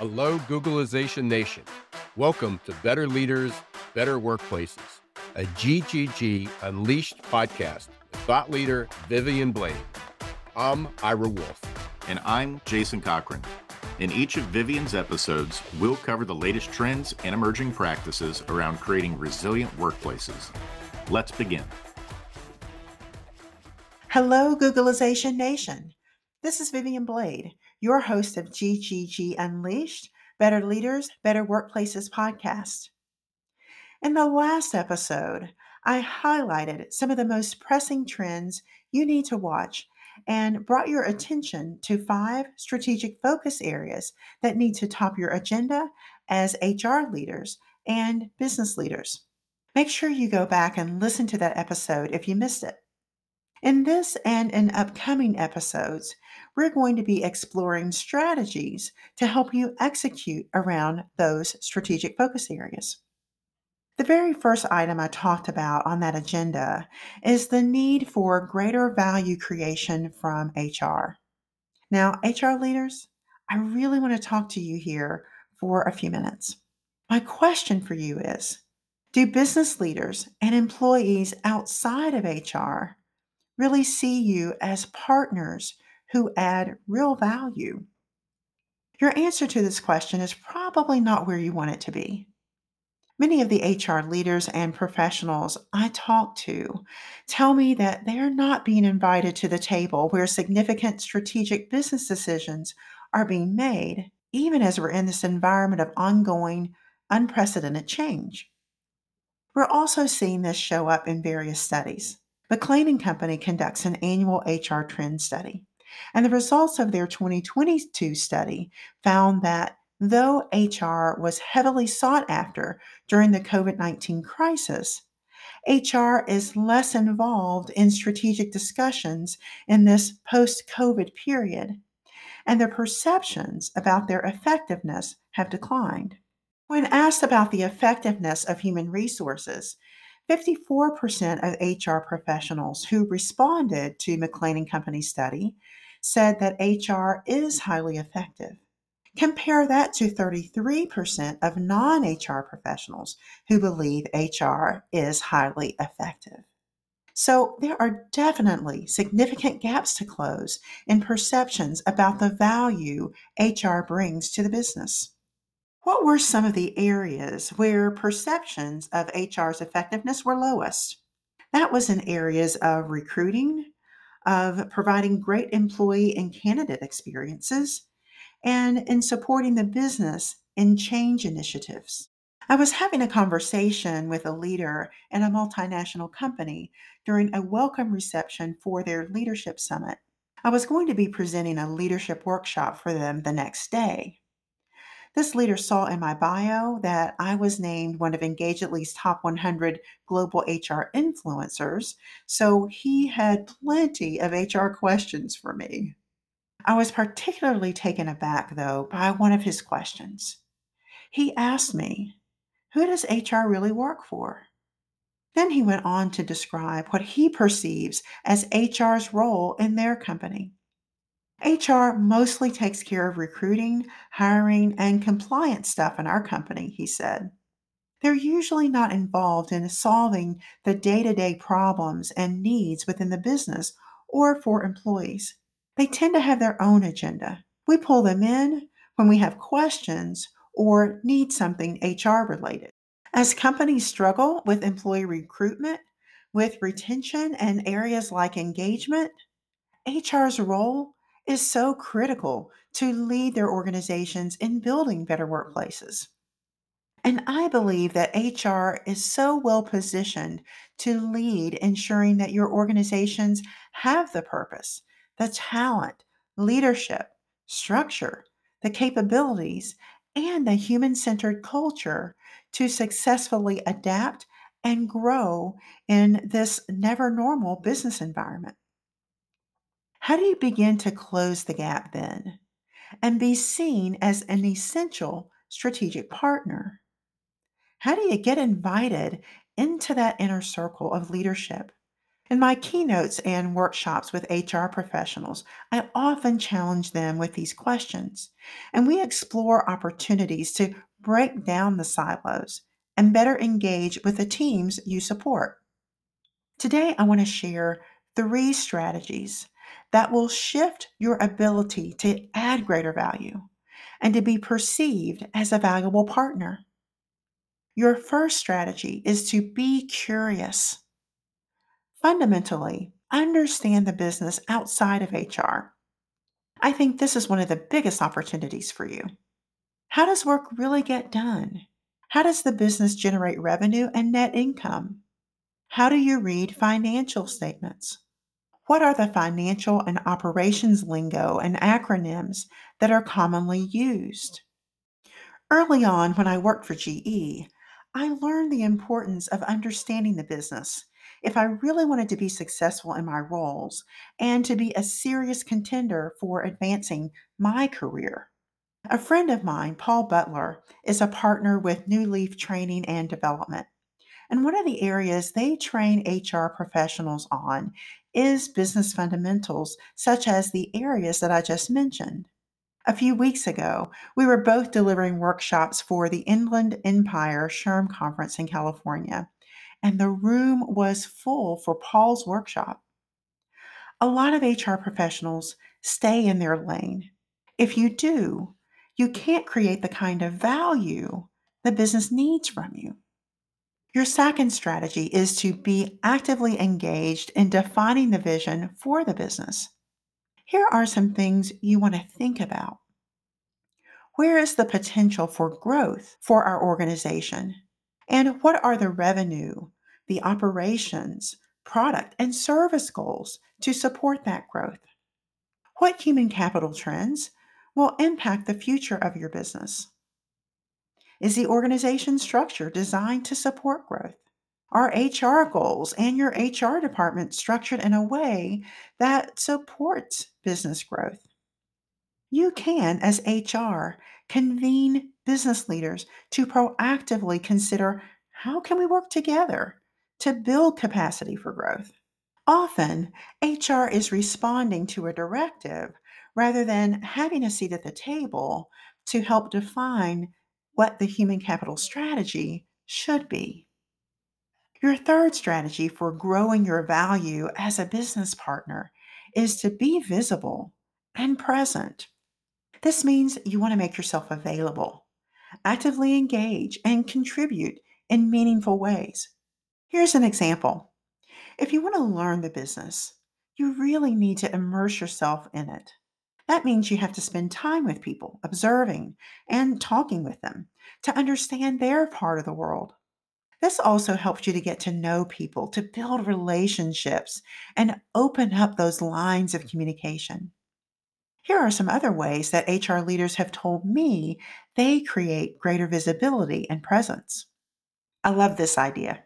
Hello, Googlization Nation. Welcome to Better Leaders, Better Workplaces, a GGG Unleashed podcast with thought leader Vivian Blade. I'm Ira Wolfe. And I'm Jason Cochran. In each of Vivian's episodes, we'll cover the latest trends and emerging practices around creating resilient workplaces. Let's begin. Hello, Googlization Nation. This is Vivian Blade, your host of GGG Unleashed Better Leaders, Better Workplaces podcast. In the last episode, I highlighted some of the most pressing trends you need to watch and brought your attention to five strategic focus areas that need to top your agenda as HR leaders and business leaders. Make sure you go back and listen to that episode if you missed it. In this and in upcoming episodes, we're going to be exploring strategies to help you execute around those strategic focus areas. The very first item I talked about on that agenda is the need for greater value creation from HR. Now, HR leaders, I really want to talk to you here for a few minutes. My question for you is Do business leaders and employees outside of HR really see you as partners who add real value? Your answer to this question is probably not where you want it to be. Many of the HR leaders and professionals I talk to tell me that they are not being invited to the table where significant strategic business decisions are being made, even as we're in this environment of ongoing, unprecedented change. We're also seeing this show up in various studies. McLean Company conducts an annual HR trend study, and the results of their 2022 study found that though HR was heavily sought after during the COVID 19 crisis, HR is less involved in strategic discussions in this post COVID period, and their perceptions about their effectiveness have declined. When asked about the effectiveness of human resources, 54% of HR professionals who responded to McLean and Company study said that HR is highly effective. Compare that to 33% of non HR professionals who believe HR is highly effective. So, there are definitely significant gaps to close in perceptions about the value HR brings to the business. What were some of the areas where perceptions of HR's effectiveness were lowest? That was in areas of recruiting, of providing great employee and candidate experiences, and in supporting the business in change initiatives. I was having a conversation with a leader in a multinational company during a welcome reception for their leadership summit. I was going to be presenting a leadership workshop for them the next day. This leader saw in my bio that I was named one of Engagedly top 100 global HR influencers, so he had plenty of HR questions for me. I was particularly taken aback, though, by one of his questions. He asked me, Who does HR really work for? Then he went on to describe what he perceives as HR's role in their company. HR mostly takes care of recruiting, hiring, and compliance stuff in our company, he said. They're usually not involved in solving the day to day problems and needs within the business or for employees. They tend to have their own agenda. We pull them in when we have questions or need something HR related. As companies struggle with employee recruitment, with retention, and areas like engagement, HR's role is so critical to lead their organizations in building better workplaces. And I believe that HR is so well positioned to lead ensuring that your organizations have the purpose, the talent, leadership, structure, the capabilities, and the human centered culture to successfully adapt and grow in this never normal business environment. How do you begin to close the gap then and be seen as an essential strategic partner? How do you get invited into that inner circle of leadership In my keynotes and workshops with HR professionals, I often challenge them with these questions, and we explore opportunities to break down the silos and better engage with the teams you support. Today, I want to share three strategies that will shift your ability to add greater value and to be perceived as a valuable partner. Your first strategy is to be curious. Fundamentally, understand the business outside of HR. I think this is one of the biggest opportunities for you. How does work really get done? How does the business generate revenue and net income? How do you read financial statements? What are the financial and operations lingo and acronyms that are commonly used? Early on, when I worked for GE, I learned the importance of understanding the business if I really wanted to be successful in my roles and to be a serious contender for advancing my career. A friend of mine, Paul Butler, is a partner with New Leaf Training and Development. And one of the areas they train HR professionals on is business fundamentals, such as the areas that I just mentioned. A few weeks ago, we were both delivering workshops for the Inland Empire SHRM Conference in California and the room was full for Paul's workshop. A lot of HR professionals stay in their lane. If you do, you can't create the kind of value the business needs from you. Your second strategy is to be actively engaged in defining the vision for the business. Here are some things you want to think about. Where is the potential for growth for our organization? And what are the revenue, the operations, product, and service goals to support that growth? What human capital trends will impact the future of your business? Is the organization structure designed to support growth? Are HR goals and your HR department structured in a way that supports business growth? You can, as HR, convene business leaders to proactively consider how can we work together to build capacity for growth. Often, HR is responding to a directive rather than having a seat at the table to help define what the human capital strategy should be. Your third strategy for growing your value as a business partner is to be visible and present. This means you want to make yourself available, actively engage, and contribute in meaningful ways. Here's an example. If you want to learn the business, you really need to immerse yourself in it. That means you have to spend time with people, observing and talking with them to understand their part of the world. This also helps you to get to know people, to build relationships, and open up those lines of communication. Here are some other ways that HR leaders have told me they create greater visibility and presence. I love this idea.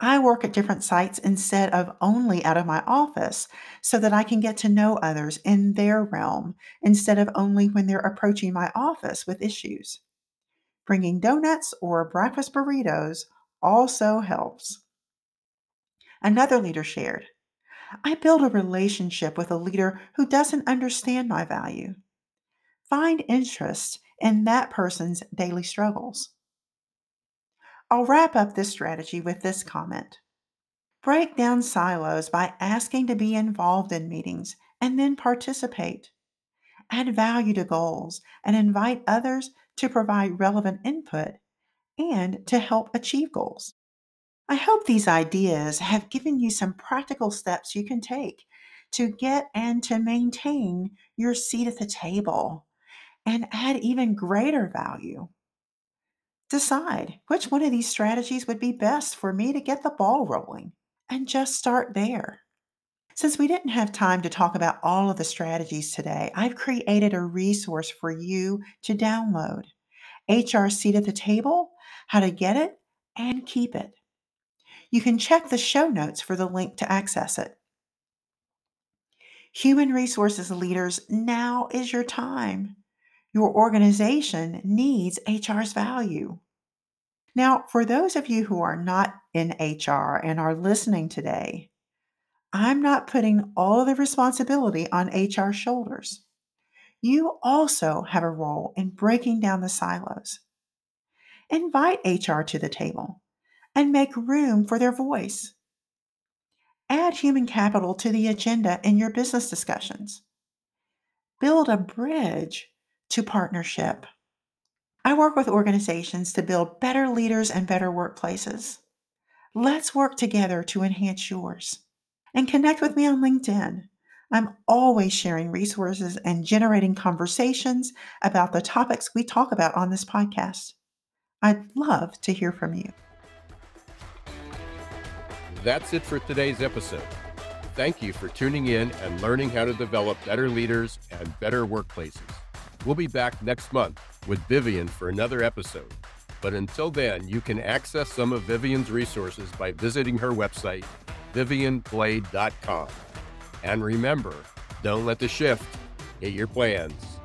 I work at different sites instead of only out of my office so that I can get to know others in their realm instead of only when they're approaching my office with issues. Bringing donuts or breakfast burritos also helps. Another leader shared I build a relationship with a leader who doesn't understand my value. Find interest in that person's daily struggles. I'll wrap up this strategy with this comment. Break down silos by asking to be involved in meetings and then participate. Add value to goals and invite others to provide relevant input and to help achieve goals. I hope these ideas have given you some practical steps you can take to get and to maintain your seat at the table and add even greater value. Decide which one of these strategies would be best for me to get the ball rolling and just start there. Since we didn't have time to talk about all of the strategies today, I've created a resource for you to download HR Seat at the Table, how to get it and keep it. You can check the show notes for the link to access it. Human resources leaders, now is your time. Your organization needs HR's value. Now, for those of you who are not in HR and are listening today, I'm not putting all the responsibility on HR's shoulders. You also have a role in breaking down the silos. Invite HR to the table and make room for their voice. Add human capital to the agenda in your business discussions. Build a bridge to partnership. I work with organizations to build better leaders and better workplaces. Let's work together to enhance yours. And connect with me on LinkedIn. I'm always sharing resources and generating conversations about the topics we talk about on this podcast. I'd love to hear from you. That's it for today's episode. Thank you for tuning in and learning how to develop better leaders and better workplaces. We'll be back next month with Vivian for another episode. But until then, you can access some of Vivian's resources by visiting her website, vivianblade.com. And remember, don't let the shift hit your plans.